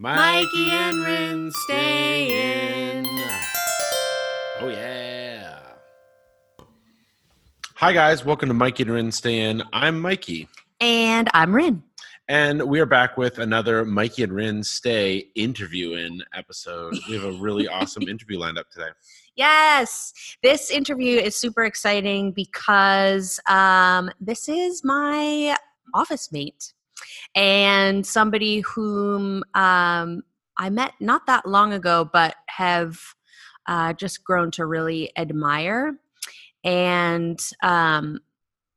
Mikey and Rin stay in. Oh, yeah. Hi, guys. Welcome to Mikey and Rin Stay In. I'm Mikey. And I'm Rin. And we are back with another Mikey and Rin Stay interview in episode. We have a really awesome interview lined up today. Yes, this interview is super exciting because um, this is my office mate and somebody whom um, I met not that long ago, but have uh, just grown to really admire. And um,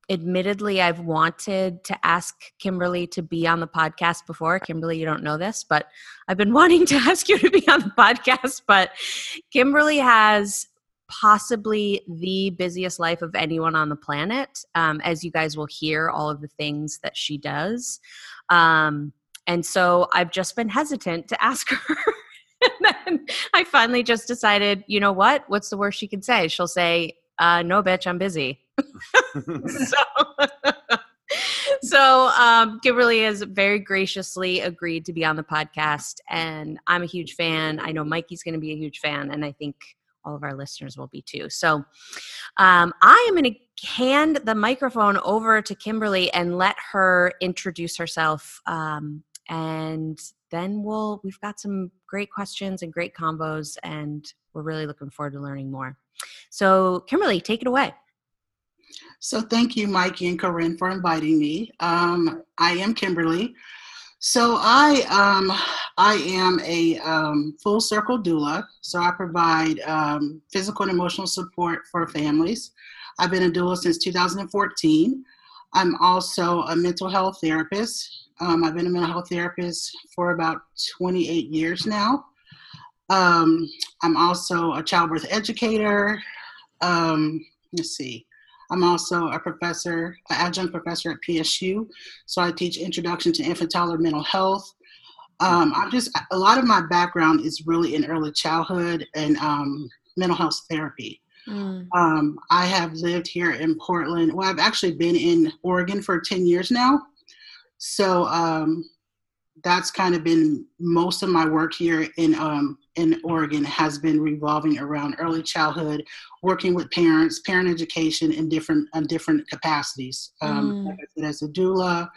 admittedly, I've wanted to ask Kimberly to be on the podcast before. Kimberly, you don't know this, but I've been wanting to ask you to be on the podcast. But Kimberly has possibly the busiest life of anyone on the planet. Um, as you guys will hear, all of the things that she does. Um, and so I've just been hesitant to ask her. and then I finally just decided, you know what? What's the worst she can say? She'll say, uh, no, bitch, I'm busy. so, so um, Kimberly has very graciously agreed to be on the podcast, and I'm a huge fan. I know Mikey's going to be a huge fan, and I think all of our listeners will be too. So um, I am going to hand the microphone over to Kimberly and let her introduce herself. Um, and then we'll we've got some great questions and great combos, and we're really looking forward to learning more. So, Kimberly, take it away. So, thank you, Mikey and Corinne, for inviting me. Um, I am Kimberly. So I um, I am a um, full circle doula. So I provide um, physical and emotional support for families. I've been a doula since 2014. I'm also a mental health therapist. Um, I've been a mental health therapist for about 28 years now. Um, I'm also a childbirth educator. Um, let's see. I'm also a professor, an adjunct professor at PSU. So I teach Introduction to Infantile Mental Health. Um, I'm just, a lot of my background is really in early childhood and um, mental health therapy. Mm. Um, I have lived here in Portland. Well, I've actually been in Oregon for 10 years now. So um, that's kind of been most of my work here in um, in Oregon has been revolving around early childhood, working with parents, parent education in different in different capacities. Um, mm. like said, as a doula,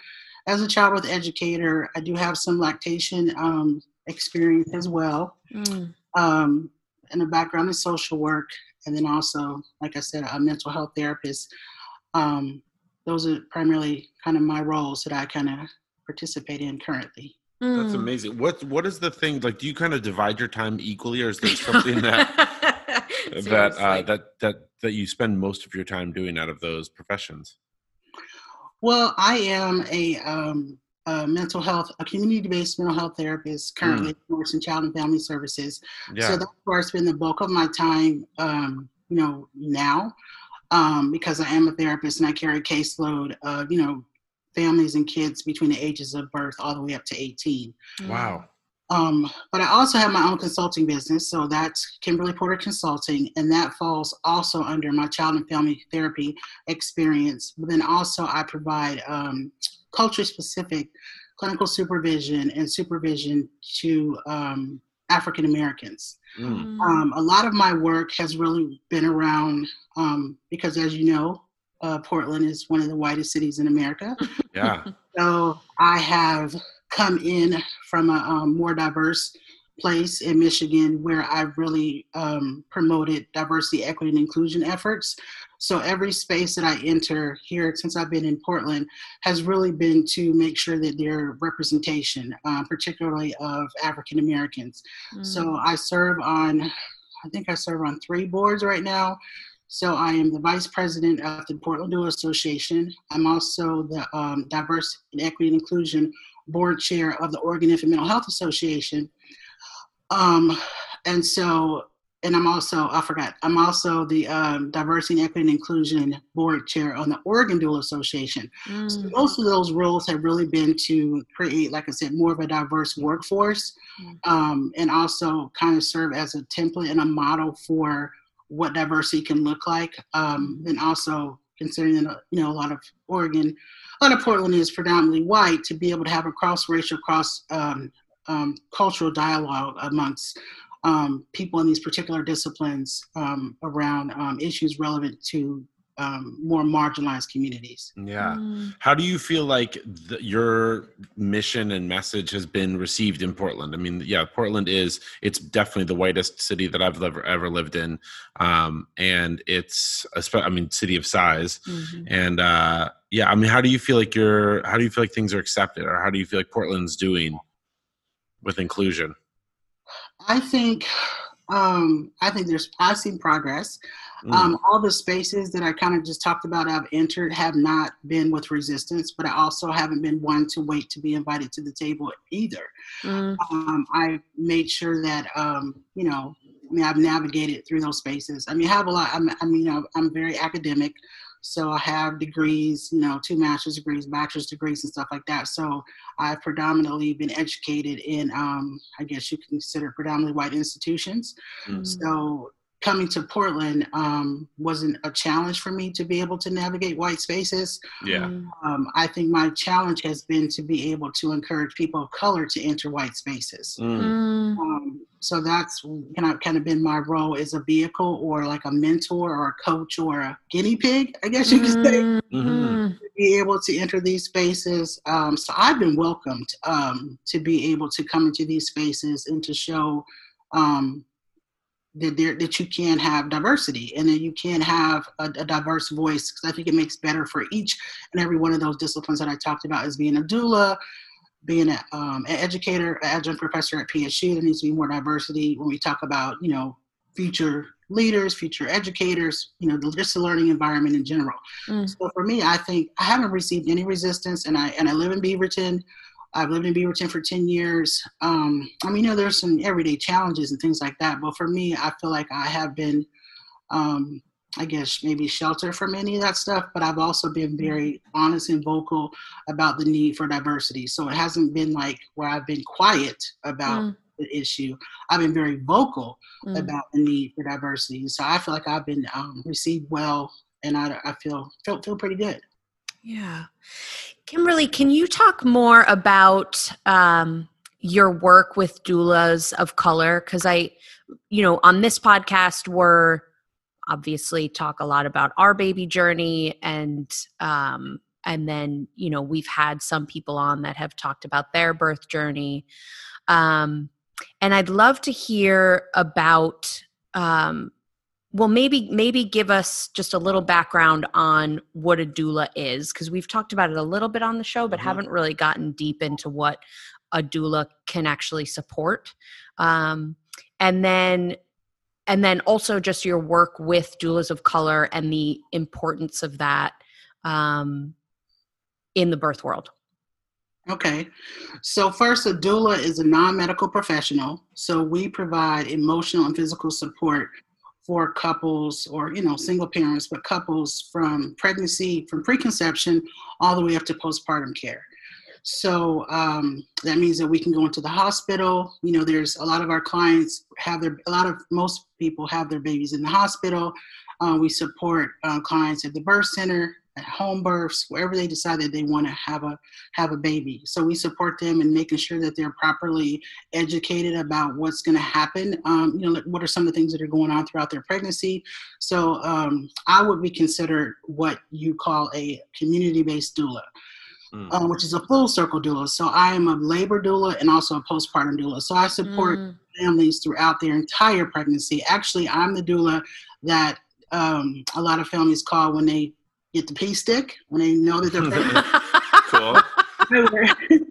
as a childbirth educator, I do have some lactation um, experience as well, mm. um, and a background in social work, and then also, like I said, a mental health therapist. Um, those are primarily kind of my roles that I kind of participate in currently. That's mm. amazing. What what is the thing like? Do you kind of divide your time equally, or is there something that that uh, that that that you spend most of your time doing out of those professions? Well, I am a, um, a mental health, a community-based mental health therapist currently mm. works in Child and Family Services. Yeah. So that's where I spend the bulk of my time. Um, you know, now um, because I am a therapist and I carry a caseload of you know families and kids between the ages of birth all the way up to 18. Wow. Um, but I also have my own consulting business, so that's Kimberly Porter Consulting, and that falls also under my child and family therapy experience. But then also I provide um, culture specific clinical supervision and supervision to um, African Americans. Mm. Um, a lot of my work has really been around um, because, as you know, uh, Portland is one of the whitest cities in America. Yeah. so I have come in from a um, more diverse place in Michigan where I've really um, promoted diversity, equity, and inclusion efforts. So every space that I enter here since I've been in Portland has really been to make sure that there representation, uh, particularly of African Americans. Mm. So I serve on, I think I serve on three boards right now. So I am the vice president of the Portland Doula Association. I'm also the um, Diversity and Equity and Inclusion board chair of the Oregon Infant Mental Health Association. Um, and so, and I'm also, I forgot, I'm also the um, Diversity and Equity and Inclusion board chair on the Oregon Doula Association. Mm. So most of those roles have really been to create, like I said, more of a diverse workforce mm. um, and also kind of serve as a template and a model for what diversity can look like, um, and also considering that you know a lot of Oregon, a lot of Portland is predominantly white, to be able to have a cross racial, cross um, um, cultural dialogue amongst um, people in these particular disciplines um, around um, issues relevant to um, more marginalized communities. Yeah. Mm. How do you feel like the, your mission and message has been received in Portland? I mean, yeah, Portland is it's definitely the whitest city that I've ever ever lived in, um, and it's a, I mean, city of size, mm-hmm. and uh, yeah, I mean, how do you feel like you're? How do you feel like things are accepted, or how do you feel like Portland's doing with inclusion? I think um, I think there's I've seen progress. Mm. Um, all the spaces that I kind of just talked about I've entered have not been with resistance, but I also haven't been one to wait to be invited to the table either. Mm. Um, I made sure that um, you know, I mean, I've navigated through those spaces. I mean, I have a lot. I'm, I mean, I'm very academic. So I have degrees, you know, two master's degrees, bachelor's degrees, and stuff like that. So I've predominantly been educated in, um, I guess you consider predominantly white institutions. Mm-hmm. So coming to Portland um, wasn't a challenge for me to be able to navigate white spaces. Yeah. Um, I think my challenge has been to be able to encourage people of color to enter white spaces. Mm. mm. Um, so that's kind of kind of been my role as a vehicle or like a mentor or a coach or a guinea pig, I guess you could say, mm-hmm. mm-hmm. to be able to enter these spaces. Um, so I've been welcomed um, to be able to come into these spaces and to show um, that there that you can have diversity and that you can have a, a diverse voice because I think it makes better for each and every one of those disciplines that I talked about as being a doula, being a, um, an educator, an adjunct professor at PSU. There needs to be more diversity when we talk about you know future leaders, future educators, you know, just the learning environment in general. Mm. So for me, I think I haven't received any resistance, and I and I live in Beaverton. I've lived in Beaverton for 10 years. Um, I mean, you know, there's some everyday challenges and things like that. But for me, I feel like I have been, um, I guess, maybe sheltered from any of that stuff. But I've also been very honest and vocal about the need for diversity. So it hasn't been like where I've been quiet about mm. the issue. I've been very vocal mm. about the need for diversity. So I feel like I've been um, received well and I, I feel, feel, feel pretty good. Yeah. Kimberly, can you talk more about um, your work with doulas of color? Because I, you know, on this podcast, we're obviously talk a lot about our baby journey and um, and then you know we've had some people on that have talked about their birth journey um, and i'd love to hear about um, well maybe maybe give us just a little background on what a doula is because we've talked about it a little bit on the show but mm-hmm. haven't really gotten deep into what a doula can actually support um, and then and then also just your work with doulas of color and the importance of that um, in the birth world Okay. So, first, a doula is a non medical professional. So, we provide emotional and physical support for couples or you know single parents but couples from pregnancy from preconception all the way up to postpartum care. So um, that means that we can go into the hospital. You know there's a lot of our clients have their a lot of most people have their babies in the hospital. Uh, we support uh, clients at the birth center home births, wherever they decide that they want to have a have a baby. So we support them in making sure that they're properly educated about what's going to happen. Um, you know, what are some of the things that are going on throughout their pregnancy. So um, I would be considered what you call a community-based doula. Mm. Um, which is a full circle doula. So I am a labor doula and also a postpartum doula. So I support mm. families throughout their entire pregnancy. Actually, I'm the doula that um, a lot of families call when they get the pay stick when they know that they're pregnant. cool.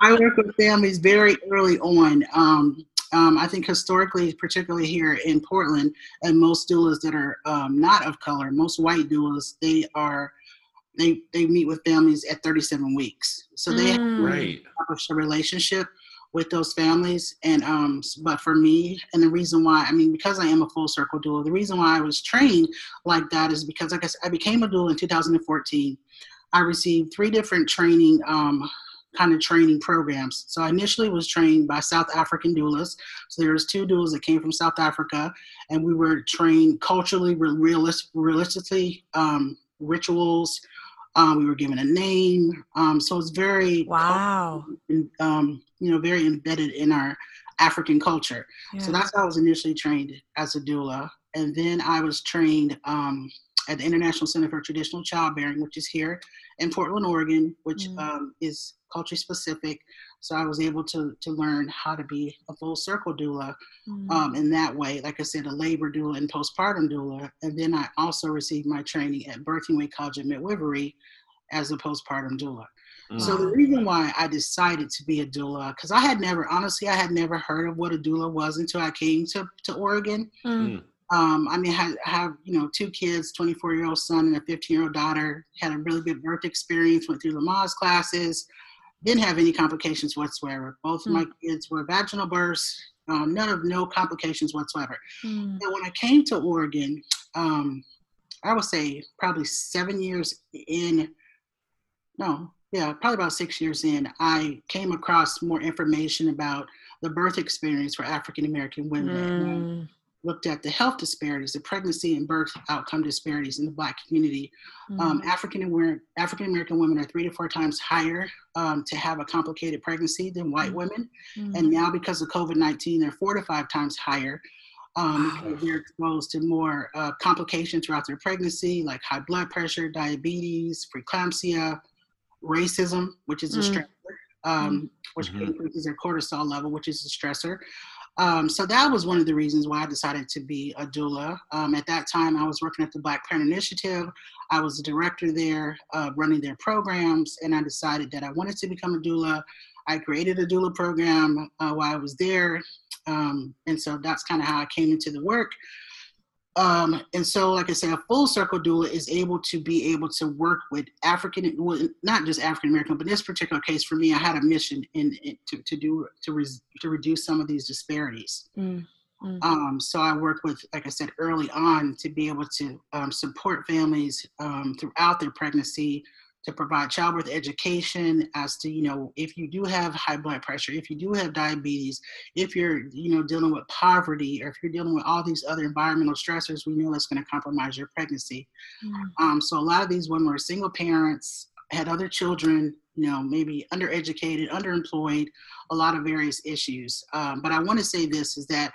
I work, with families very early on. Um, um, I think historically, particularly here in Portland, and most doulas that are um, not of color, most white doulas, they are they they meet with families at 37 weeks, so they mm. have right. a relationship with those families. And um, but for me, and the reason why, I mean, because I am a full circle doula, the reason why I was trained like that is because, like I said, I became a doula in 2014. I received three different training um, kind of training programs. So I initially was trained by South African doulas. So there was two doulas that came from South Africa, and we were trained culturally, realist, realistically, um, rituals, Um, we were given a name. Um, so it's very wow, um, you know, very embedded in our African culture. Yeah. So that's how I was initially trained as a doula, and then I was trained um, at the International Center for Traditional Childbearing, which is here in Portland, Oregon, which Mm. um, is culture specific. So I was able to to learn how to be a full circle doula Mm. um, in that way. Like I said, a labor doula and postpartum doula. And then I also received my training at Birthingway College of Midwifery as a postpartum doula. So the reason why I decided to be a doula, because I had never, honestly, I had never heard of what a doula was until I came to, to Oregon. Mm. Um, I mean, I have, have, you know, two kids, 24 year old son and a 15 year old daughter, had a really good birth experience, went through Lamaze classes, didn't have any complications whatsoever. Both of my kids were vaginal births, um, none of no complications whatsoever. Mm. And when I came to Oregon, um, I would say probably seven years in, no, yeah, probably about six years in, I came across more information about the birth experience for African American women. Mm. Looked at the health disparities, the pregnancy and birth outcome disparities in the Black community. Um, Mm. African American African American women are three to four times higher um, to have a complicated pregnancy than white Mm. women, Mm. and now because of COVID nineteen, they're four to five times higher. Um, Wow. they're exposed to more uh, complications throughout their pregnancy, like high blood pressure, diabetes, preeclampsia, racism, which is a Mm. stressor, um, which Mhm. increases their cortisol level, which is a stressor. Um, so that was one of the reasons why I decided to be a doula. Um, at that time, I was working at the Black Parent Initiative. I was the director there, uh, running their programs, and I decided that I wanted to become a doula. I created a doula program uh, while I was there, um, and so that's kind of how I came into the work. Um, and so, like I said, a full circle doula is able to be able to work with African, well, not just African American, but in this particular case for me, I had a mission in, in to, to do to res, to reduce some of these disparities. Mm. Um, so I work with, like I said early on, to be able to um, support families um, throughout their pregnancy, to provide childbirth education as to, you know, if you do have high blood pressure, if you do have diabetes, if you're, you know, dealing with poverty, or if you're dealing with all these other environmental stressors, we know that's going to compromise your pregnancy. Mm. Um, so a lot of these women were single parents, had other children, you know, maybe undereducated, underemployed, a lot of various issues. Um, but I want to say this is that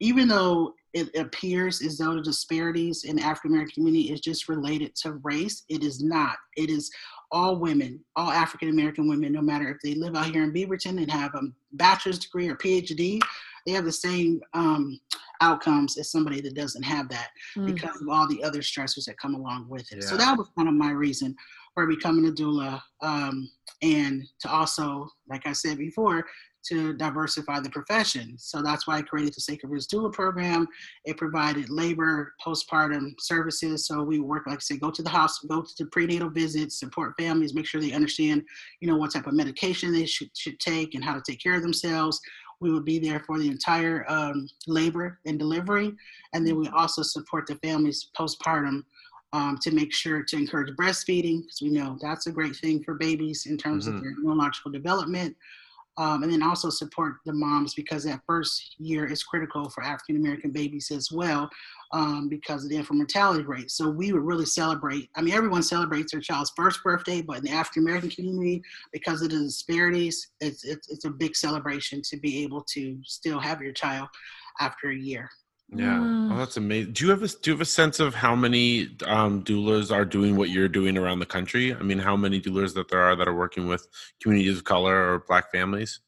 even though it appears as though the disparities in African American community is just related to race, it is not. It is all women, all African American women, no matter if they live out here in Beaverton and have a bachelor's degree or PhD, they have the same um, outcomes as somebody that doesn't have that Mm. because of all the other stressors that come along with it. So that was kind of my reason for becoming a doula, um, and to also, like I said before, to diversify the profession. So that's why I created the Sacred Roots Doula program. It provided labor, postpartum services. So we work, like I said, go to the house, go to the prenatal visits, support families, make sure they understand, you know, what type of medication they should, should take and how to take care of themselves. We would be there for the entire um, labor and delivery. And then we also support the families postpartum um, to make sure to encourage breastfeeding because we know that's a great thing for babies in terms Mhm. of their neurological development. Um, and then also support the moms because that first year is critical for African American babies as well um, because of the infant mortality rate. So we would really celebrate. I mean, everyone celebrates their child's first birthday, but in the African American community, because of the disparities, it's, it's it's a big celebration to be able to still have your child after a year. Yeah, Mm. oh, that's amazing. Do you have a do you have a sense of how many um, doulas are doing what you're doing around the country? I mean, how many doulas that there are that are working with communities of color or Black families?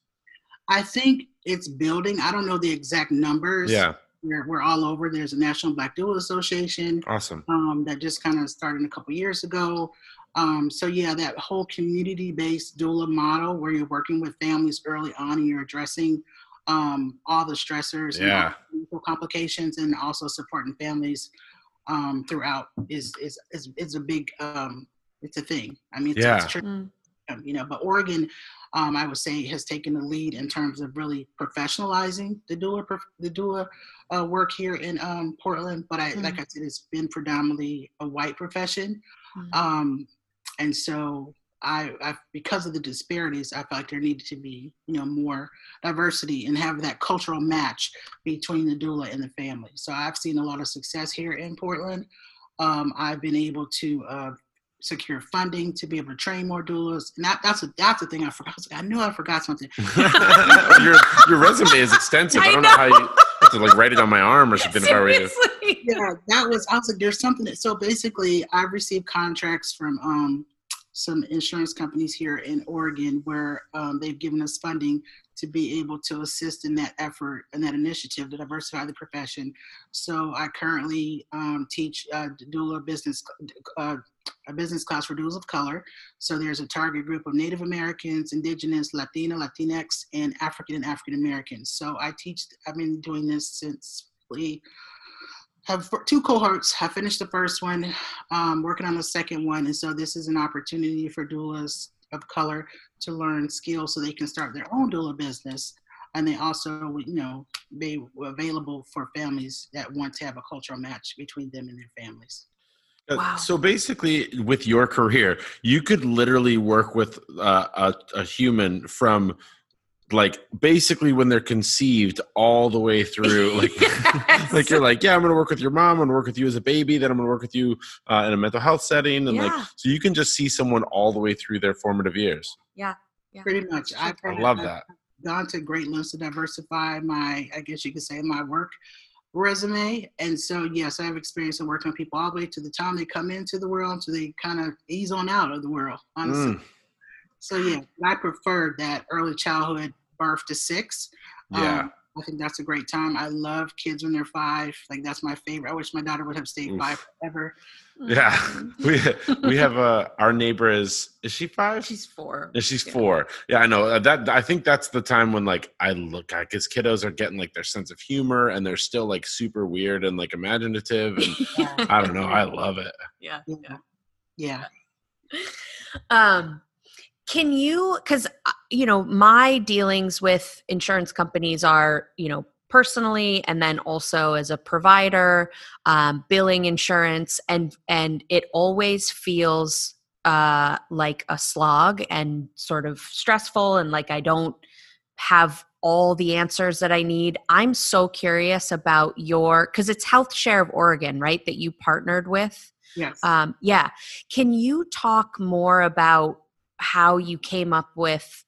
I think it's building. I don't know the exact numbers. Yeah, We're, we're all over. There's a National Black Doula Association. awesome. um, that just kind of started a couple years ago. Um, so yeah, that whole community-based doula model where you're working with families early on and you're addressing um, all the stressors and all Yeah. the complications and also supporting families um, throughout is, is is is a big um, it's a thing. I mean, it's, Yeah. it's tricky, Mm. you know, but Oregon, um, I would say, has taken the lead in terms of really professionalizing the doula the doula uh, work here in um, Portland. But I, Mm. like I said, it's been predominantly a white profession, Mm. um, and so I, I, because of the disparities, I felt like there needed to be, you know, more diversity and have that cultural match between the doula and the family. So I've seen a lot of success here in Portland. Um, I've been able to uh, secure funding to be able to train more doulas. And that, that's a, that's the thing I forgot. I, knew I forgot something. your your resume is extensive. I, I don't know. know. how you have to like write it on my arm or something. Seriously. Yeah, that was. I was like, there's something. That, so basically, I've received contracts from um, some insurance companies here in Oregon where um, they've given us funding to be able to assist in that effort and that initiative to diversify the profession. So I currently um, teach uh, doula business, uh, a business class for doulas of color. So there's a target group of Native Americans, Indigenous, Latina, Latinx, and African and African Americans. So I teach. I've been doing this since have two cohorts. Have finished the first one, um, working on the second one, and so this is an opportunity for doulas of color to learn skills so they can start their own doula business. And they also, you know, be available for families that want to have a cultural match between them and their families. Uh, wow. So basically, with your career, you could literally work with uh, a, a human from like basically when they're conceived all the way through like yes. like you're like yeah i'm gonna work with your mom i'm gonna work with you as a baby then i'm gonna work with you uh, in a mental health setting and yeah. like so you can just see someone all the way through their formative years yeah, yeah. pretty much i love that gone to great lengths to diversify my i guess you could say my work resume and so yes i have experience in working with people all the way to the time they come into the world so they kind of ease on out of the world honestly mm. so yeah i prefer that early childhood birth to six. Yeah. Um, I think that's a great time. I love kids when they're five. Like that's my favorite. I wish my daughter would have stayed Oof. five forever. Yeah, we we have a uh, our neighbor is is she five? She's four. Yeah, she's yeah. four. Yeah, I know uh, that. I think that's the time when like I look at because kiddos are getting like their sense of humor and they're still like super weird and like imaginative and yeah. I don't know. I love it. Yeah, yeah, yeah. Um, can you, because, uh, you know, my dealings with insurance companies are, you know, personally and then also as a provider um, billing insurance and and it always feels uh, like a slog and sort of stressful and like i don't have all the answers that i need. I'm so curious about your because it's health share of oregon right that you partnered with? Yes. Um, yeah. Can you talk more about how you came up with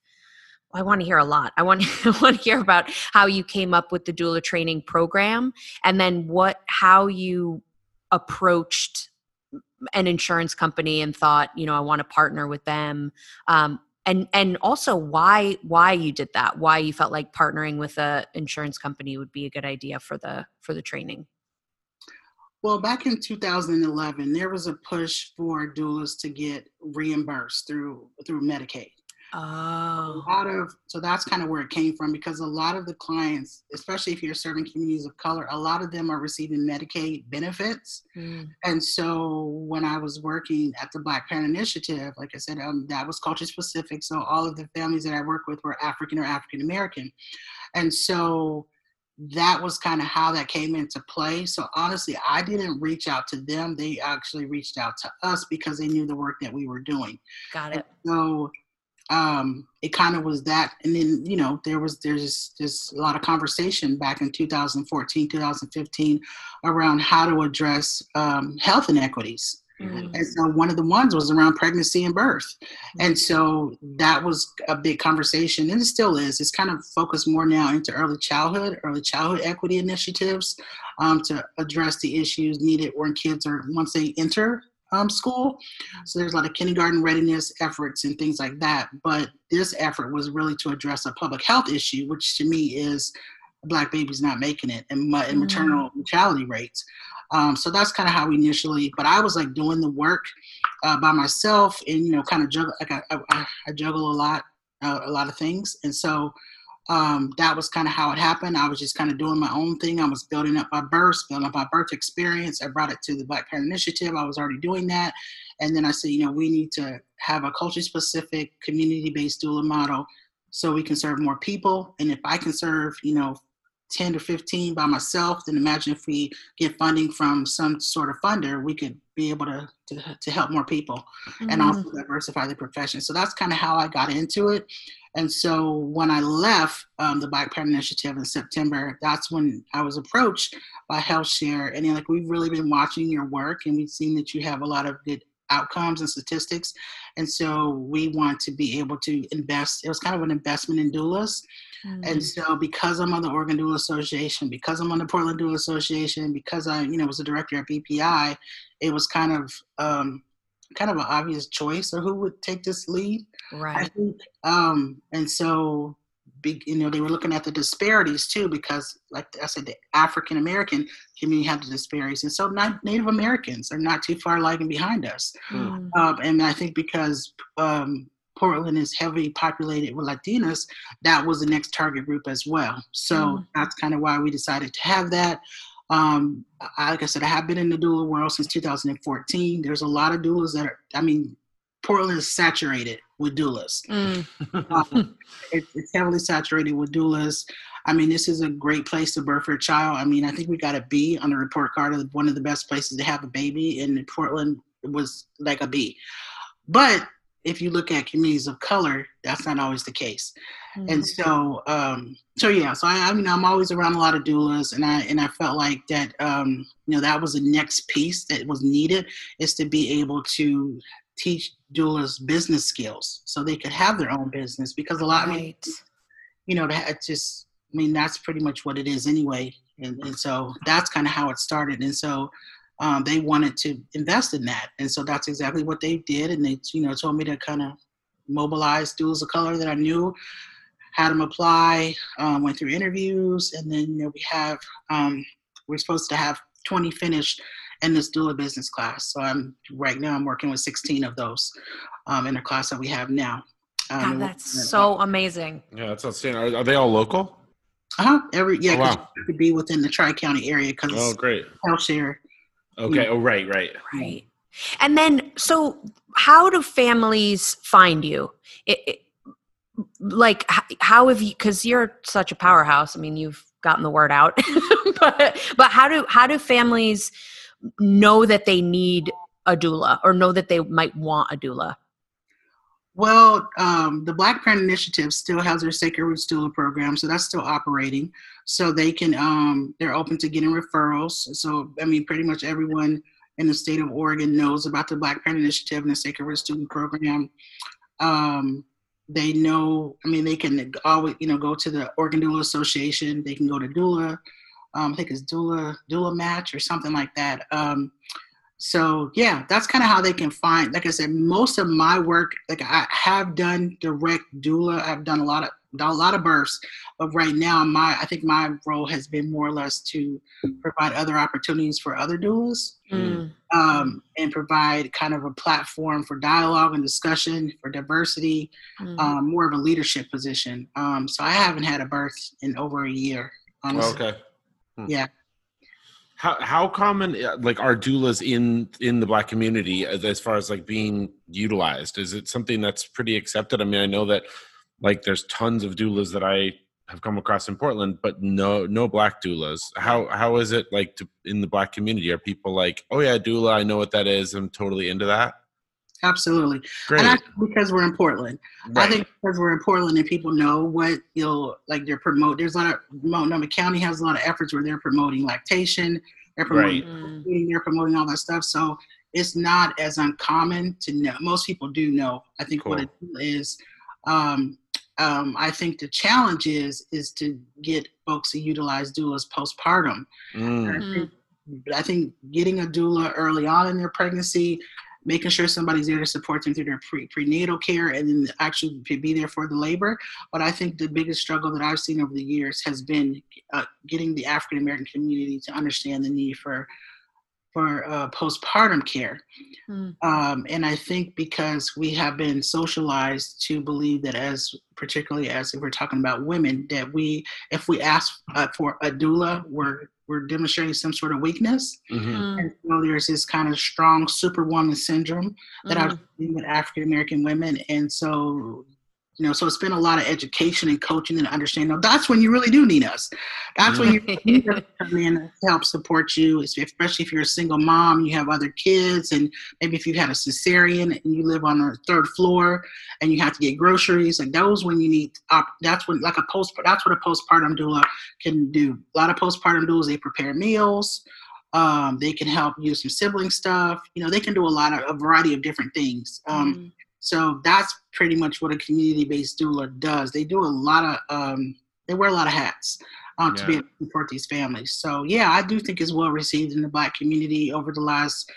I want to hear a lot. I want, I want to hear about how you came up with the doula training program and then what how you approached an insurance company and thought, you know, I want to partner with them. Um, and and also why why you did that, why you felt like partnering with a insurance company would be a good idea for the for the training. Well, back in 2011, there was a push for doulas to get reimbursed through through Medicaid. Oh. A lot of so that's kind of where it came from because a lot of the clients, especially if you're serving communities of color, a lot of them are receiving Medicaid benefits. Mm. And so when I was working at the Black Parent Initiative, like I said, um, that was culture specific. So all of the families that I work with were African or African American, and so that was kind of how that came into play. So honestly, I didn't reach out to them. They actually reached out to us because they knew the work that we were doing. Got it. And so um, it kind of was that, and then you know there was there's there's a lot of conversation back in 2014, 2015 around how to address um, health inequities Mm-hmm. And so one of the ones was around pregnancy and birth. And so that was a big conversation, and it still is. It's kind of focused more now into early childhood, early childhood equity initiatives um, to address the issues needed when kids are, once they enter um, school. So there's a lot of kindergarten readiness efforts and things like that. But this effort was really to address a public health issue, which to me is black babies not making it and, and maternal mm. mortality rates. Um, so that's kind of how we initially. But I was like doing the work uh, by myself, and you know, kind of juggle. Like I, I, I juggle a lot, uh, a lot of things, and so um, that was kind of how it happened. I was just kind of doing my own thing. I was building up my birth, building up my birth experience. I brought it to the Black Parent Initiative. I was already doing that, and then I said, you know, we need to have a culture-specific, community-based doula model so we can serve more people. And if I can serve, you know, 10 to 15 by myself, then imagine if we get funding from some sort of funder, we could be able to, to, to help more people mm-hmm. and also diversify the profession. So that's kind of how I got into it. And so when I left um, the Black Parent Initiative in September, that's when I was approached by HealthShare. And like, we've really been watching your work and we've seen that you have a lot of good outcomes and statistics. And so we want to be able to invest. It was kind of an investment in doulas. Mm-hmm. And so because I'm on the Oregon Doula Association, because I'm on the Portland Doula Association, because I, you know, was a director at BPI, it was kind of um, kind of an obvious choice of who would take this lead. Right. I think, um, and so big, you know, they were looking at the disparities too, because like I said, the African American community had the disparities. And so Native Americans are not too far lagging behind us. Mm. Um, and I think because um, Portland is heavily populated with Latinas, that was the next target group as well. So mm. that's kind of why we decided to have that. Um, I, like I said, I have been in the doula world since 2014. There's a lot of doulas that are, I mean, Portland is saturated with doulas. Mm. um, it, it's heavily saturated with doulas. I mean, this is a great place to birth a child. I mean, I think we got a B on the report card of one of the best places to have a baby, and Portland was like a B. But if you look at communities of color, that's not always the case. Mm-hmm. And so, um, so yeah, so I, I mean, I'm always around a lot of doulas, and I and I felt like that, um, you know, that was the next piece that was needed is to be able to teach doulas business skills so they could have their own business because a lot, right. I mean, you know, that just, I mean, that's pretty much what it is anyway. And, and so that's kind of how it started. And so um, they wanted to invest in that. And so that's exactly what they did. And they, you know, told me to kind of mobilize doulas of color that I knew, had them apply, um, went through interviews, and then, you know, we have, um, we're supposed to have 20 finished in this doula business class. So I'm right now I'm working with 16 of those um, in the class that we have now. Um, God, that's so amazing. Yeah, that's outstanding. Are, are they all local? Uh huh. Every yeah, oh, wow. to be within the Tri County area because oh great health share. Okay. Mm. Oh right, right, right. And then, so how do families find you? It, it, like, how have you? Because you're such a powerhouse. I mean, you've gotten the word out, but but how do how do families know that they need a doula or know that they might want a doula? Well, um, the Black Parent Initiative still has their Sacred Roots Doula program, so that's still operating. So they can, um, they're open to getting referrals. So, I mean, pretty much everyone in the state of Oregon knows about the Black Parent Initiative and the Sacred Roots Doula program. Um, they know, I mean, they can always, you know, go to the Oregon Doula Association. They can go to doula um, I think it's doula doula match or something like that. So yeah, that's kind of how they can find. Like I said, most of my work, like I have done direct doula. I've done a lot of done a lot of births, but right now my I think my role has been more or less to provide other opportunities for other doulas mm. um, and provide kind of a platform for dialogue and discussion for diversity, mm. um, more of a leadership position. Um, so I haven't had a birth in over a year. Honestly. Okay. Hmm. Yeah. How how common uh, like are doulas in in the black community as far as like being utilized? Is it something that's pretty accepted? I mean, I know that like there's tons of doulas that I have come across in Portland, but no no black doulas. How how is it like to, in the black community? Are people like, oh yeah, doula, I know what that is. I'm totally into that. Absolutely. Great. And I because we're in Portland. Right. I think because we're in Portland and people know what you'll like they're promote there's a lot of Multnomah County has a lot of efforts where they're promoting lactation, they're promoting right. Mm. they're promoting all that stuff. So it's not as uncommon to know. Most people do know. I think cool. what it is um, um, I think the challenge is is to get folks to utilize doulas postpartum. Mm. I, think, I think getting a doula early on in their pregnancy making sure somebody's there to support them through their pre- prenatal care and then actually be there for the labor. But I think the biggest struggle that I've seen over the years has been uh, getting the African American community to understand the need for for uh, postpartum care. Mm. Um, and I think because we have been socialized to believe that, as particularly as if we're talking about women, that we, if we ask uh, for a doula, we're we're demonstrating some sort of weakness. Mm-hmm. Mm. And so there's this kind of strong superwoman syndrome that mm-hmm. I've seen with African American women. And so you know, so it's been a lot of education and coaching and understanding. That's when you really do need us. That's when you need us to come in to help support you, especially if you're a single mom, you have other kids, and maybe if you had a cesarean and you live on the third floor and you have to get groceries. Like those when you need. That's when like a post. That's what a postpartum doula can do. A lot of postpartum doulas they prepare meals. Um, they can help you some sibling stuff. You know, they can do a lot of a variety of different things. Um, Mm. So that's pretty much what a community-based doula does. They do a lot of, um, they wear a lot of hats um, to be able to support these families. So yeah, I do think it's well received in the Black community over the last,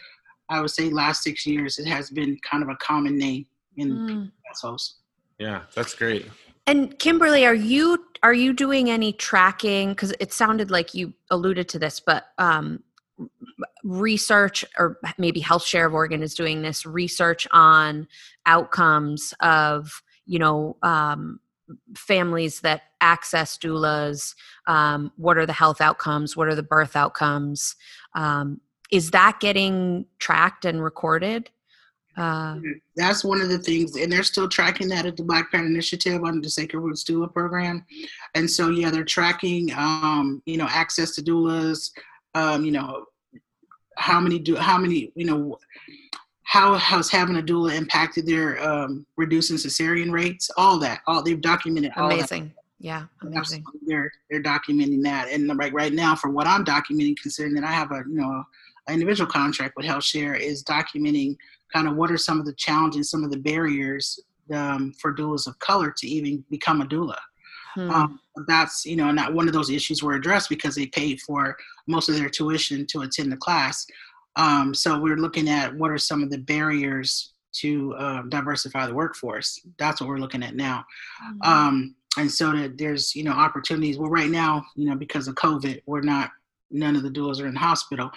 I would say, last six years. It has been kind of a common name in Mm. households. Yeah, that's great. And Kimberly, are you are you doing any tracking? Because it sounded like you alluded to this, but um, research or maybe Health Share of Oregon is doing this research on outcomes of you know um, families that access doulas. Um, what are the health outcomes? What are the birth outcomes? Um, is that getting tracked and recorded? Uh, That's one of the things, and they're still tracking that at the Black Parent Initiative under the Sacred Roots Doula program. And so, yeah, they're tracking, um, you know, access to doulas, um, you know, how many do, how many, you know, how has having a doula impacted their um, reducing cesarean rates, all that, all they've documented all that. amazing. Yeah, amazing. Absolutely. They're they're documenting that, and like right now, for what I'm documenting, considering that I have a you know an individual contract with HealthShare, is documenting kind of what are some of the challenges, some of the barriers um, for doulas of color to even become a doula. Hmm. Um, that's you know not one of those issues were addressed because they paid for most of their tuition to attend the class. Um, so we're looking at what are some of the barriers to uh, diversify the workforce. That's what we're looking at now um, and so that there's you know opportunities well right now you know because of covid we're not none of the doulas are in the hospital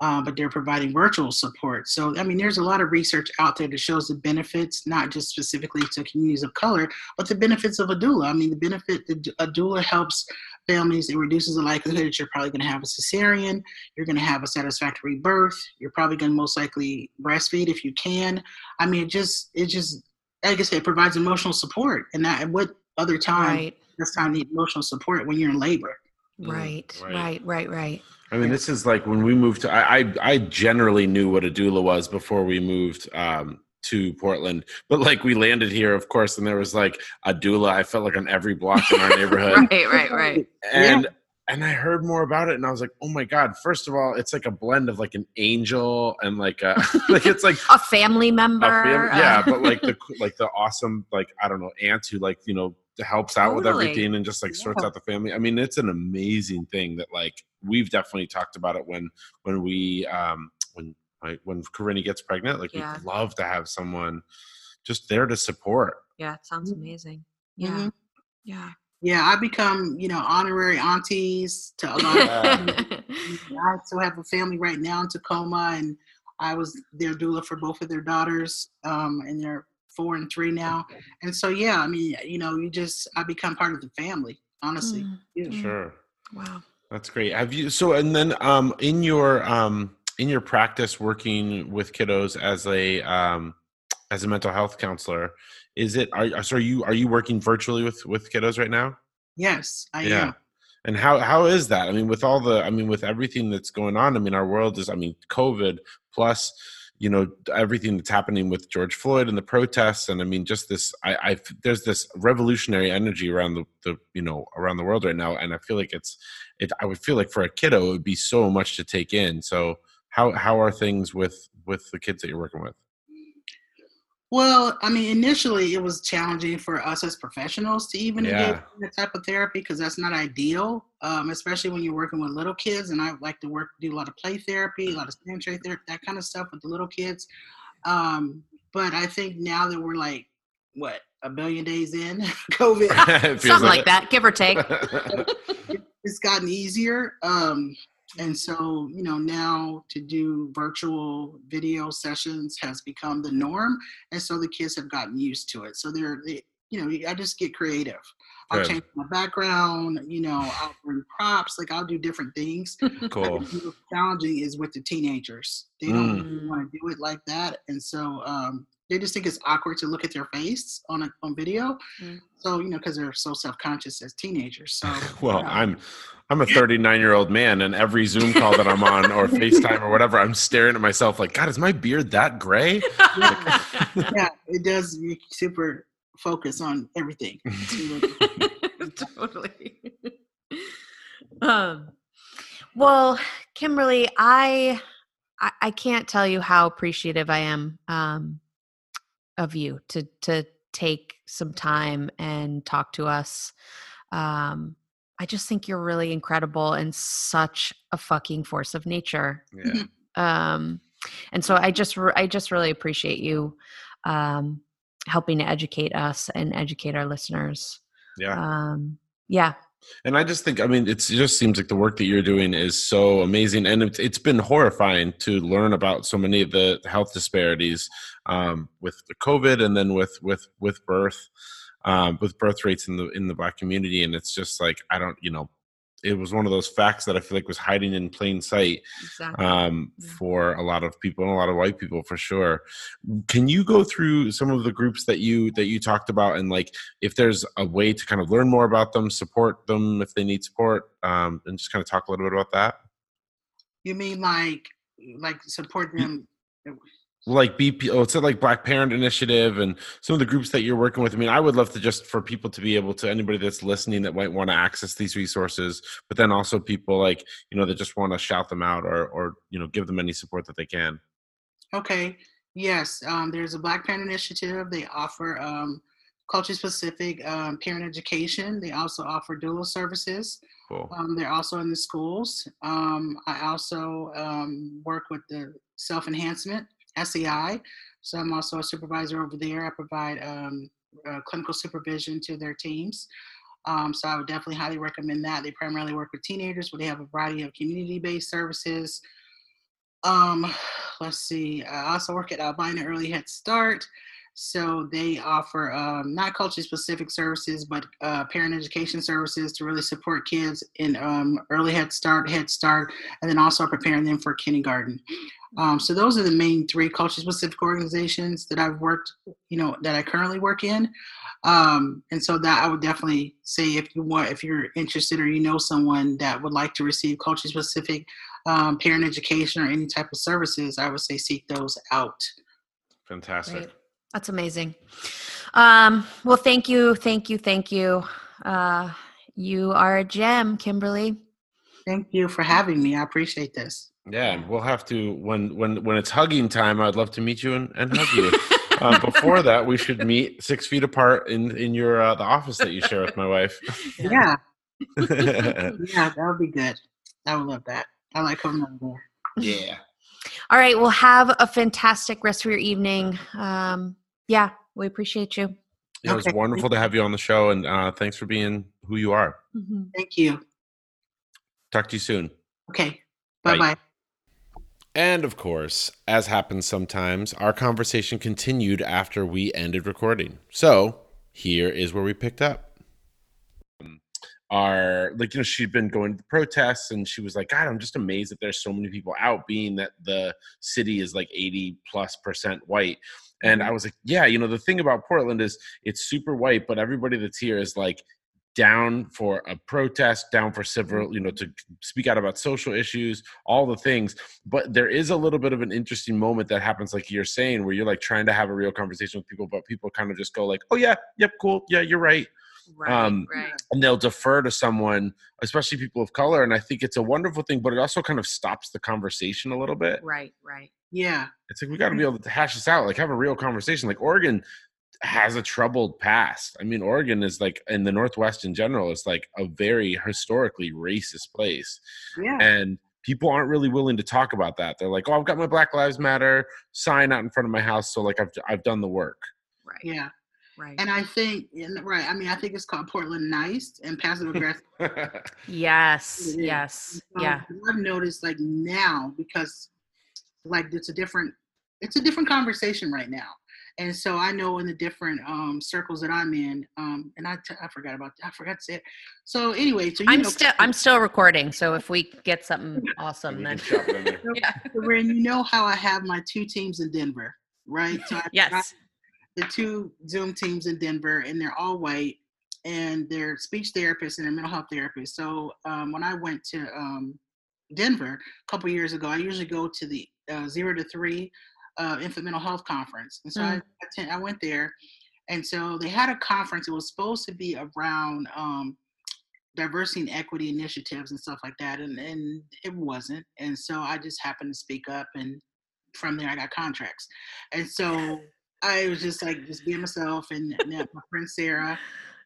uh, but they're providing virtual support so i mean there's a lot of research out there that shows the benefits not just specifically to communities of color but the benefits of a doula i mean the benefit that a doula helps families it reduces the likelihood that you're probably going to have a cesarean you're going to have a satisfactory birth you're probably going to most likely breastfeed if you can i mean it just it just like I said, it provides emotional support. And that, at what other time right. this time need emotional support when you're in labor? Mm, Right, right. right, right, right. I mean, this is like when we moved to. I, I I generally knew what a doula was before we moved um, to Portland, but like we landed here, of course, and there was like a doula. I felt like on every block in our neighborhood, Right, right, right. and and I heard more about it, and I was like, oh my god! First of all, it's like a blend of like an angel and like a like it's like A family a member. fam- uh, yeah, but like the like the awesome like I don't know aunt who like you know helps out with everything and just like sorts Yeah. out the family. I mean, it's an amazing thing that like we've definitely talked about it when when we um when like when Corinne gets pregnant, like Yeah. we'd love to have someone just there to support. yeah, it sounds Mhm. amazing. Yeah, Mhm. yeah. Yeah, I become, you know, honorary aunties to a lot of I still have a family right now in Tacoma, and I was their doula for both of their daughters, um, and they're four and three now. And so, yeah, I mean, you know, you just I become part of the family, honestly. Mm, Yeah. Mm. Sure. wow. That's great. Have you so and then um in your um in your practice working with kiddos as a um as a mental health counselor, is it are so are you are you working virtually with with kiddos right now? Yes, I Yeah. am. And how how is that? I mean, with all the I mean, with everything that's going on, I mean, our world is I mean, COVID plus you know everything that's happening with George Floyd and the protests, and I mean, just this. I, I there's this revolutionary energy around the, the you know around the world right now, and I feel like it's it. I would feel like for a kiddo, it would be so much to take in. So how how are things with with the kids that you're working with? Well, I mean, initially it was challenging for us as professionals to even Yeah. engage in that type of therapy because that's not ideal, um, especially when you're working with little kids. And I like to work, do a lot of play therapy, a lot of sand tray therapy, that kind of stuff with the little kids. Um, but I think now that we're like, what, a billion days in COVID, Something like that, give or take. it's gotten easier. Um, and so, you know, now to do virtual video sessions has become the norm. And so the kids have gotten used to it. So they're, they, you know, I just get creative. I'll Good. change my background, you know, I'll bring props, like I'll do different things. cool. I think challenging is with the teenagers. They don't Mm. really want to do it like that. And so um, they just think it's awkward to look at their face on a, on video. Mm. So, you know, because they're so self conscious as teenagers. So, Well, yeah. I'm I'm a 39 year old man, and every Zoom call that I'm on or FaceTime or whatever, I'm staring at myself like, God, is my beard that gray? yeah, it does make you super focus on everything. totally. um, well, Kimberly, I, I I can't tell you how appreciative I am um, of you to to take some time and talk to us. Um, I just think you're really incredible and such a fucking force of nature. Yeah. Um, and so I just re- I just really appreciate you um, helping to educate us and educate our listeners. Yeah. Um, yeah, And I just think, I mean, it's, it just seems like the work that you're doing is so amazing, and it's, it's been horrifying to learn about so many of the health disparities um, with the COVID, and then with with with birth, um, with birth rates in the in the black community, and it's just like I don't, you know, it was one of those facts that I feel like was hiding in plain sight exactly. um, Yeah. for a lot of people and a lot of white people for sure. Can you go through some of the groups that you that you talked about and like if there's a way to kind of learn more about them, support them if they need support, um, and just kind of talk a little bit about that? You mean like like support them? Like BP, oh, it's like Black Parent Initiative and some of the groups that you're working with. I mean, I would love to just for people to be able to anybody that's listening that might want to access these resources, but then also people like you know that just want to shout them out or or you know give them any support that they can. Okay. Yes. Um, there's a Black Parent Initiative. They offer um, culture specific um, parent education. They also offer doula services. Cool. Um, they're also in the schools. Um, I also um, work with the self enhancement SEI. So I'm also a supervisor over there. I provide um, uh, clinical supervision to their teams. Um, so I would definitely highly recommend that. They primarily work with teenagers, but they have a variety of community-based services. Um, let's see. I also work at Albina Early Head Start. So they offer um, not culture specific services, but uh, parent education services to really support kids in um, early Head Start, Head Start, and then also preparing them for kindergarten. Um, so those are the main three culture specific organizations that I've worked, you know, that I currently work in. Um, and so that I would definitely say if you want, if you're interested or you know someone that would like to receive culture specific um, parent education or any type of services, I would say seek those out. Fantastic. Great. That's amazing. Um, well, thank you, thank you, thank you. Uh, you are a gem, Kimberly. Thank you for having me. I appreciate this. Yeah, and we'll have to when when when it's hugging time. I'd love to meet you and, and hug you. um, before that, we should meet six feet apart in in your uh, the office that you share with my wife. Yeah, yeah, that would be good. I would love that. I like coming over there. yeah. All right. Well, have a fantastic rest of your evening. Um, yeah, we appreciate you. It was Okay. wonderful to have you on the show, and uh, thanks for being who you are. Mhm. Thank you. Talk to you soon. Okay. Bye. Bye bye. And of course, as happens sometimes, our conversation continued after we ended recording. So here is where we picked up. Our like you know she'd been going to the protests and she was like God I'm just amazed that there's so many people out being that the city is like 80 plus percent white and mm-hmm. I was like yeah you know the thing about Portland is it's super white but everybody that's here is like down for a protest down for several you know to speak out about social issues all the things but there is a little bit of an interesting moment that happens like you're saying where you're like trying to have a real conversation with people but people kind of just go like oh yeah yep cool yeah you're right Right. Um, right. and they'll defer to someone especially people of color and i think it's a wonderful thing but it also kind of stops the conversation a little bit Right. Right. Yeah. it's like we got to be able to hash this out like have a real conversation like oregon has a troubled past i mean oregon is like in the northwest in general is like a very historically racist place Yeah. and people aren't really willing to talk about that they're like oh i've got my black lives matter sign out in front of my house so like i've, I've done the work Right. Yeah. Right. And I think, right. I mean, I think it's called Portland nice and passive aggressive. yes. Yes. Um, Yeah. I've noticed like now because like it's a different it's a different conversation right now. And so I know in the different um, circles that I'm in, um, and I, t- I forgot about that. I forgot to say it. So anyway, so you I'm know, still I'm still recording, so if we get something awesome, then can chop it yeah. Corinne, you know how I have my two teams in Denver, right? So I, Yes. the two Zoom teams in Denver, and they're all white, and they're speech therapists and they're mental health therapists. So um, when I went to um, Denver a couple years ago, I usually go to the uh, zero to three uh, infant mental health conference, and so I, attend, I went there, and so they had a conference. It was supposed to be around um, diversity and equity initiatives and stuff like that, and and it wasn't. And so I just happened to speak up, and from there I got contracts. And so I was just like just being myself, and, and my friend Sarah,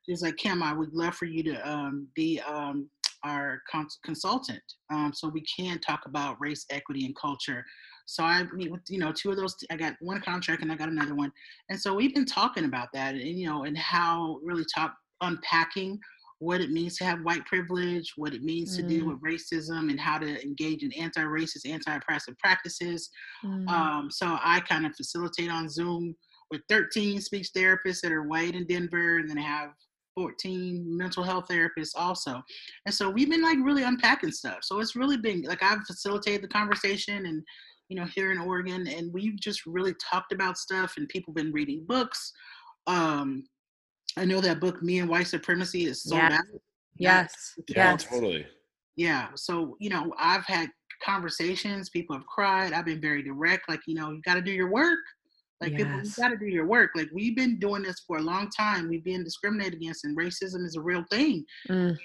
she was like, Kim, I would love for you to um, be um, our cons- consultant, um, so we can talk about race, equity, and culture. So I meet with you know two of those. I got one contract and I got another one, and so we've been talking about that, and you know, and how really talk unpacking what it means to have white privilege, what it means mm. to deal with racism, and how to engage in anti-racist, anti-oppressive practices. Mm. Um, so I kind of facilitate on Zoom with 13 speech therapists that are white in Denver, and then I have 14 mental health therapists also. And so we've been like really unpacking stuff. So it's really been like I've facilitated the conversation and you know here in Oregon and we've just really talked about stuff and people been reading books. Um I know that book Me and White Supremacy is sold yes. out. Yes. Yeah, yes. totally. Yeah. So, you know, I've had conversations, people have cried. I've been very direct, like, you know, you gotta do your work. Like yes. people, you got to do your work. Like we've been doing this for a long time. We've been discriminated against, and racism is a real thing. Mm.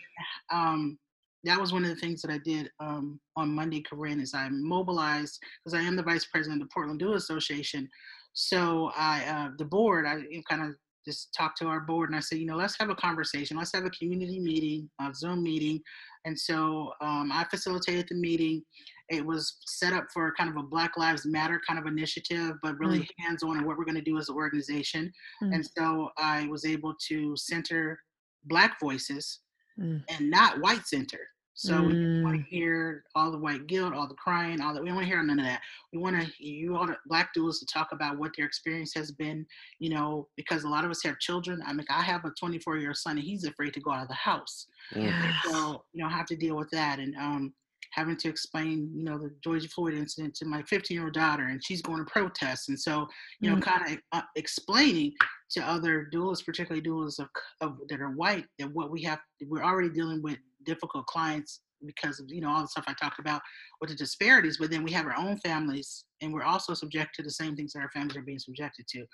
Um, that was one of the things that I did um, on Monday, Corinne, is I mobilized because I am the vice president of the Portland Doula Association. So I, uh, the board, I kind of just talked to our board and I said, you know, let's have a conversation. Let's have a community meeting, a Zoom meeting. And so um, I facilitated the meeting. It was set up for kind of a Black Lives Matter kind of initiative, but really mm. hands on on what we're going to do as an organization. Mm. And so I was able to center Black voices mm. and not white center. So mm. we want to hear all the white guilt, all the crying, all that. We don't want to hear none of that. We want to you all the black doulas to talk about what their experience has been. You know, because a lot of us have children. I mean, I have a 24 year old son, and he's afraid to go out of the house. Yes. So you know, have to deal with that. And um, having to explain, you know, the George Floyd incident to my 15 year old daughter, and she's going to protest. And so, you know, mm-hmm. kind of uh, explaining to other doulas, particularly doulas of, of, that are white, that what we have, we're already dealing with difficult clients because of you know all the stuff I talked about with the disparities, but then we have our own families and we're also subject to the same things that our families are being subjected to. Right.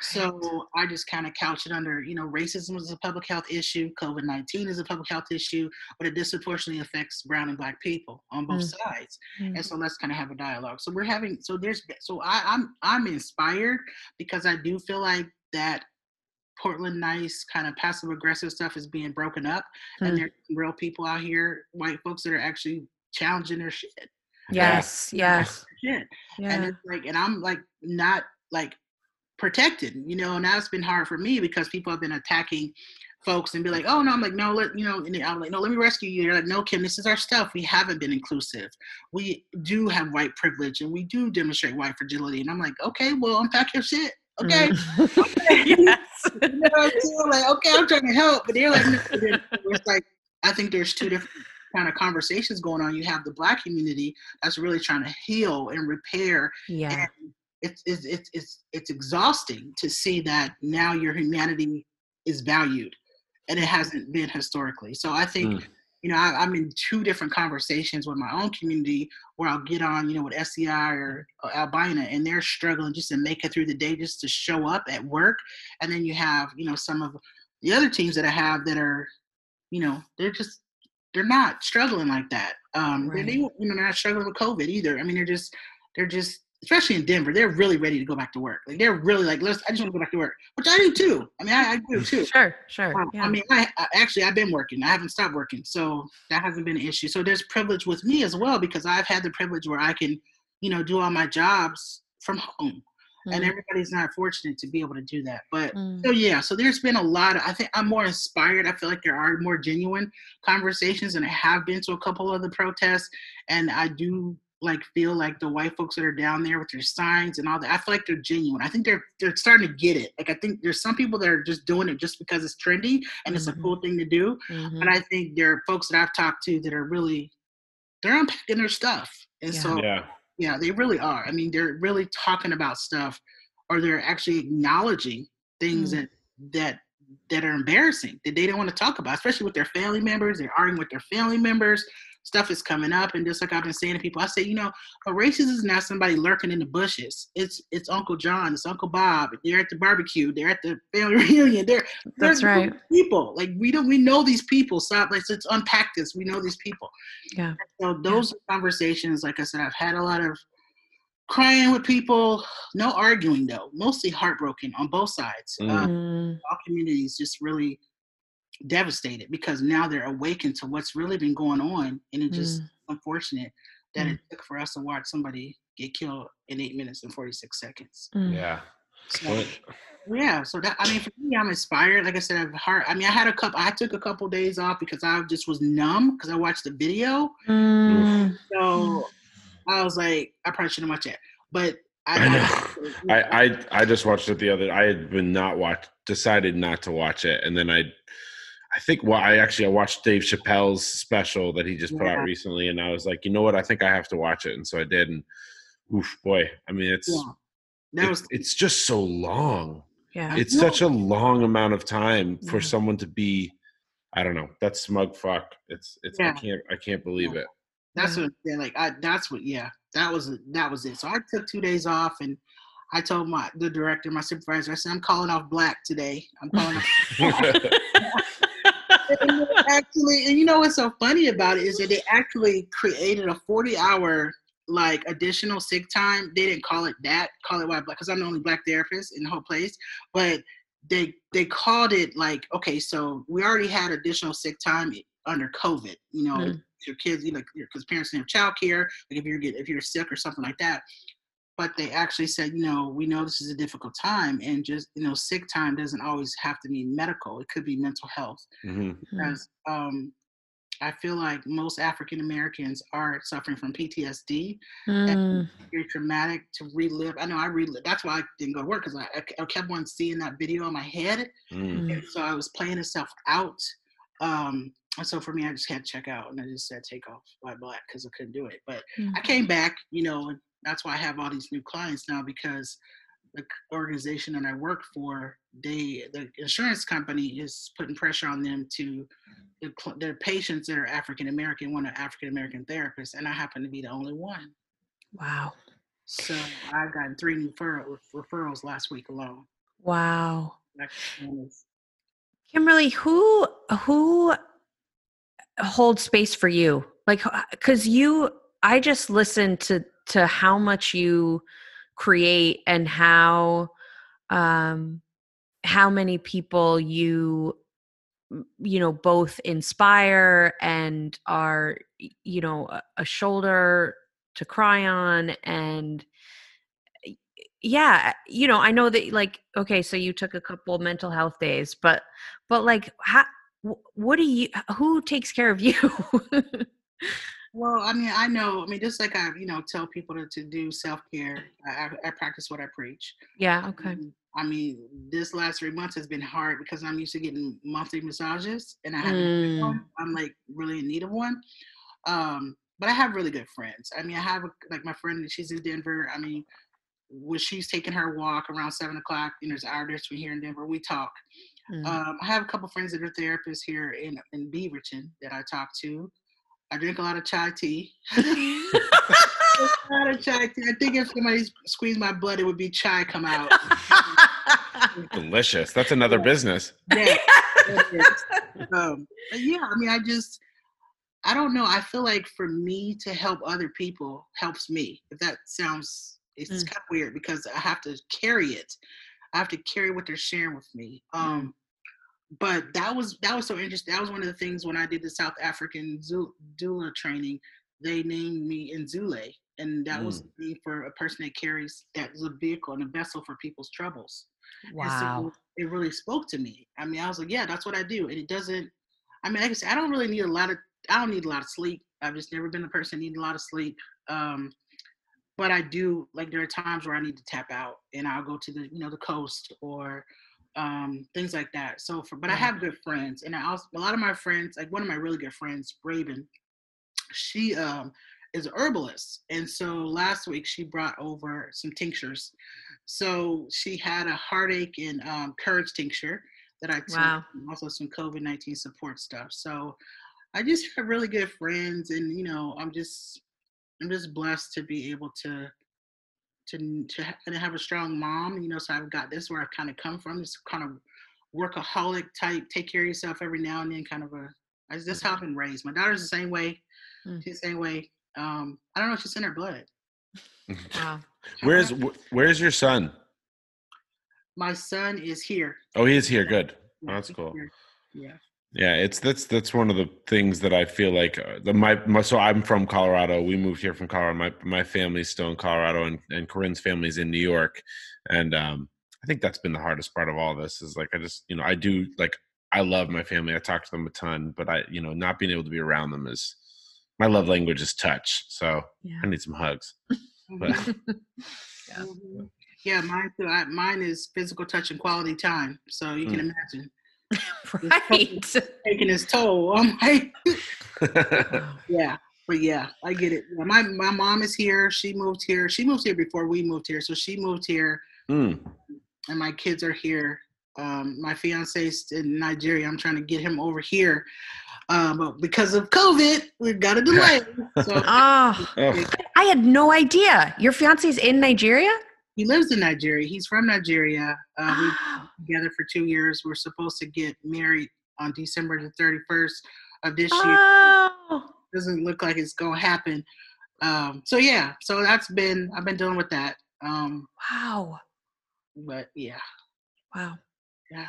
So I just kind of couch it under, you know, racism is a public health issue, COVID 19 is a public health issue, but it disproportionately affects brown and black people on both mm. sides. Mm. And so let's kind of have a dialogue. So we're having so there's so I, I'm I'm inspired because I do feel like that Portland nice kind of passive aggressive stuff is being broken up, mm. and hmm. there's real people out here, white folks that are actually challenging their shit. Yes, yes. Shit. Yeah. And it's like, and I'm like not like protected, you know. And that's been hard for me because people have been attacking folks and be like, oh no, I'm like, no, let you know, and I'm like, no, let me rescue you. They're like, no, Kim, this is our stuff. We haven't been inclusive. We do have white privilege and we do demonstrate white fragility. And I'm like, okay, well, unpack your shit. Okay. Mm. okay. yes. you know, like, okay, I'm trying to help, but they're like, no. it's like, I think there's two different kind of conversations going on. You have the black community that's really trying to heal and repair. Yeah. And it's, it's, it's, it's, it's exhausting to see that now your humanity is valued and it hasn't been historically. So I think mm you know, I, am in two different conversations with my own community where I'll get on, you know, with SEI or, or Albina, and they're struggling just to make it through the day, just to show up at work. And then you have, you know, some of the other teams that I have that are, you know, they're just they're not struggling like that. Um, right. they, you know, they're not struggling with COVID either. I mean, they're just they're just especially in Denver, they're really ready to go back to work. Like they're really like, let's. I just want to go back to work, which I do too. I mean, I, I do too. Sure, sure. Um, yeah. I mean, I, I, actually I've been working. I haven't stopped working, so that hasn't been an issue. So there's privilege with me as well because I've had the privilege where I can, you know, do all my jobs from home. Mm. And everybody's not fortunate to be able to do that. But mm. so yeah, so there's been a lot of I think I'm more inspired. I feel like there are more genuine conversations and I have been to a couple of the protests and I do like feel like the white folks that are down there with their signs and all that. I feel like they're genuine. I think they're they're starting to get it. Like I think there's some people that are just doing it just because it's trendy and mm-hmm. it's a mm-hmm. cool thing to do. Mm-hmm. But I think there are folks that I've talked to that are really they're unpacking their stuff. And yeah. so yeah. yeah, they really are. I mean, they're really talking about stuff or they're actually acknowledging things mm-hmm. that that that are embarrassing that they don't want to talk about, especially with their family members. They're arguing with their family members. Stuff is coming up, and just like I've been saying to people, I say, you know, a racist is not somebody lurking in the bushes. It's it's Uncle John, it's Uncle Bob. They're at the barbecue. They're at the family reunion. They're That's they're right. People like we don't we know these people. Stop. Let's let's unpack this. We know these people. Yeah. So those conversations, like I said, I've had a lot of crying with people. No arguing though. Mostly heartbroken on both sides. Mm. Uh, all communities just really devastated because now they're awakened to what's really been going on and it's just mm, unfortunate that Mm. it took for us to watch somebody get killed in eight minutes and 46 seconds mm. Yeah. so yeah so that i mean for me i'm inspired like i said i've heart i mean i had a couple i took a couple days off because i just was numb because i watched the video Mm. so i was like i probably shouldn't watch it but I know. I, I I just watched it the other. I had been not watch decided not to watch it, and then I, I think well, I actually I watched Dave Chappelle's special that he just put Yeah. out recently, and I was like, you know what, I think I have to watch it, and so I did, and oof, boy, I mean, it's yeah that it's, it's just so long. Yeah. It's know. such a long amount of time for Yeah. someone to be, I don't know, That's smug fuck. It's it's I can't I can't believe it. That's Yeah. what yeah, like I that's what yeah, that was it that was it. So I took two days off and I told my the director, my supervisor, I said, I'm calling off black today. I'm calling off and actually and you know what's so funny about it is that they actually created a 40 hour like additional sick time. They didn't call it that, call it white black, because I'm the only black therapist in the whole place. But they they called it like, okay, so we already had additional sick time under COVID. You know, Mm. your kids, you know, because parents didn't have childcare, like if you're get if you're sick or something like that. But they actually said, you know, we know this is a difficult time, and just you know, sick time doesn't always have to mean medical. It could be mental health Mhm. Mm. because um, I feel like most African Americans are suffering from PTSD. Mm. Very traumatic to relive. I know I relive. That's why I didn't go to work because I, I kept on seeing that video in my head, Mm. Mm. and so I was playing itself out. Um, and so for me, I just had to check out, and I just said take off by black because I couldn't do it. But Mm. I came back, you know, and that's why I have all these new clients now because the organization that I work for, they the insurance company is putting pressure on them to the their patients that are African American want an African American therapist, and I happen to be the only one. Wow. So I've gotten three new referral, referrals last week alone. Wow. Like, one is- Kimberly, who who holds space for you? Like cuz you I just listened to to how much you create and how um how many people you you know both inspire and are you know a, shoulder to cry on and yeah you know i know that like okay so you took a couple mental health days but but like how what do you who takes care of you Well, I mean, I know. I mean, just like I, you know, tell people to, to do self care. I, I, I practice what I preach. yeah okay Um, I mean, this last three months has been hard because I'm used to getting monthly massages, and I haven't. Mm. I'm like really in need of one. Um, but I have really good friends. I mean, I have a, like my friend. She's in Denver. I mean, when she's taking her walk around seven o'clock, you know, there's an hour difference between here in Denver. We talk. Mm. Um, I have a couple friends that are therapists here in in Beaverton that I talk to. I drink a lot of chai tea. a lot of chai tea. I think if somebody squeezed my blood, it would be chai come out. Delicious. That's another business. yeah. it is. um, but yeah, I mean, I just, I don't know. I feel like for me to help other people helps me. If that sounds, it's Mm. kind of weird because I have to carry it. I have to carry what they're sharing with me. Um, but that was that was so interesting. That was one of the things when I did the South African Zul- doula training. They named me Nzule, and that was the for a person that carries that is a vehicle and a vessel for people's troubles. And so wow it really spoke to me. I mean, I was like, yeah, that's what I do. And it doesn't, I mean, like I said, I don't really need a lot of, I don't need a lot of sleep. I've just never been a person needing a lot of sleep. Um, but I do, like, there are times where I need to tap out and I'll go to the, you know, the coast or um, things like that. So, for, but I have good friends. And I also, a lot of my friends, like one of my really good friends, Raven, she um, is a herbalist. And so last week she brought over some tinctures. So she had a heartache and um, courage tincture that I took, Wow. also some COVID 19 support stuff. So I just have really good friends, and you know, I'm just I'm just blessed to be able to to to have a strong mom. You know, so I've got this where I've kind of come from. This kind of workaholic type, take care of yourself every now and then kind of a. That's how I've been raised. My daughter's the same way. Mm. She's the same way. Um, I don't know. If she's in her blood. Wow. where's Where's your son? My son is here. Oh, he is here. Good. Yeah, oh, that's cool. Here. Yeah. Yeah, it's that's that's one of the things that I feel like uh, the my, my, so I'm from Colorado. We moved here from Colorado. My my family's still in Colorado, and and Corinne's family's in New York, and um, I think that's been the hardest part of all this is like I just you know I do like I love my family. I talk to them a ton, but I you know not being able to be around them is my love language is touch. So yeah. I need some hugs. But, yeah. yeah, mine too. I, mine is physical touch and quality time. So you mm. can imagine. right. Taking his toll. I'm like, yeah, but yeah, I get it. My my mom is here. She moved here. She moved here before we moved here, so she moved here, mm. and my kids are here. Um, my fiance's in Nigeria. I'm trying to get him over here, um, but because of COVID, we've got a delay. So, oh, I had no idea. Your fiance's in Nigeria. He lives in Nigeria. He's from Nigeria. Uh, oh. We've been together for two years. We're supposed to get married on December the 31st of this year. Oh. Doesn't look like it's gonna happen. Um, so yeah, so that's been I've been dealing with that. Um, wow. But yeah. Wow. Yeah.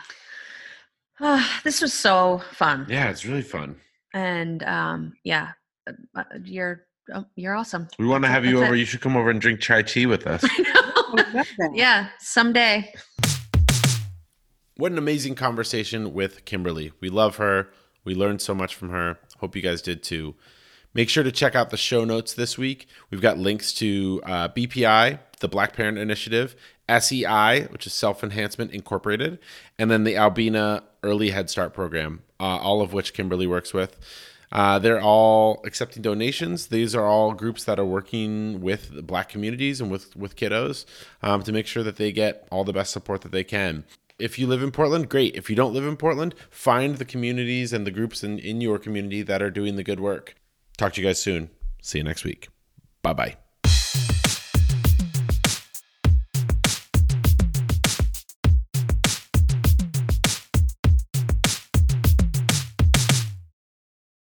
Uh, this was so fun. Yeah, it's really fun. And um, yeah, uh, uh, you're oh, you're awesome. We want to have you over. It. You should come over and drink chai tea with us. yeah, someday. What an amazing conversation with Kimberly. We love her. We learned so much from her. Hope you guys did too. Make sure to check out the show notes this week. We've got links to uh, BPI, the Black Parent Initiative, SEI, which is Self Enhancement Incorporated, and then the Albina Early Head Start Program, uh, all of which Kimberly works with. Uh, they're all accepting donations. These are all groups that are working with black communities and with, with kiddos um, to make sure that they get all the best support that they can. If you live in Portland, great. If you don't live in Portland, find the communities and the groups in, in your community that are doing the good work. Talk to you guys soon. See you next week. Bye bye.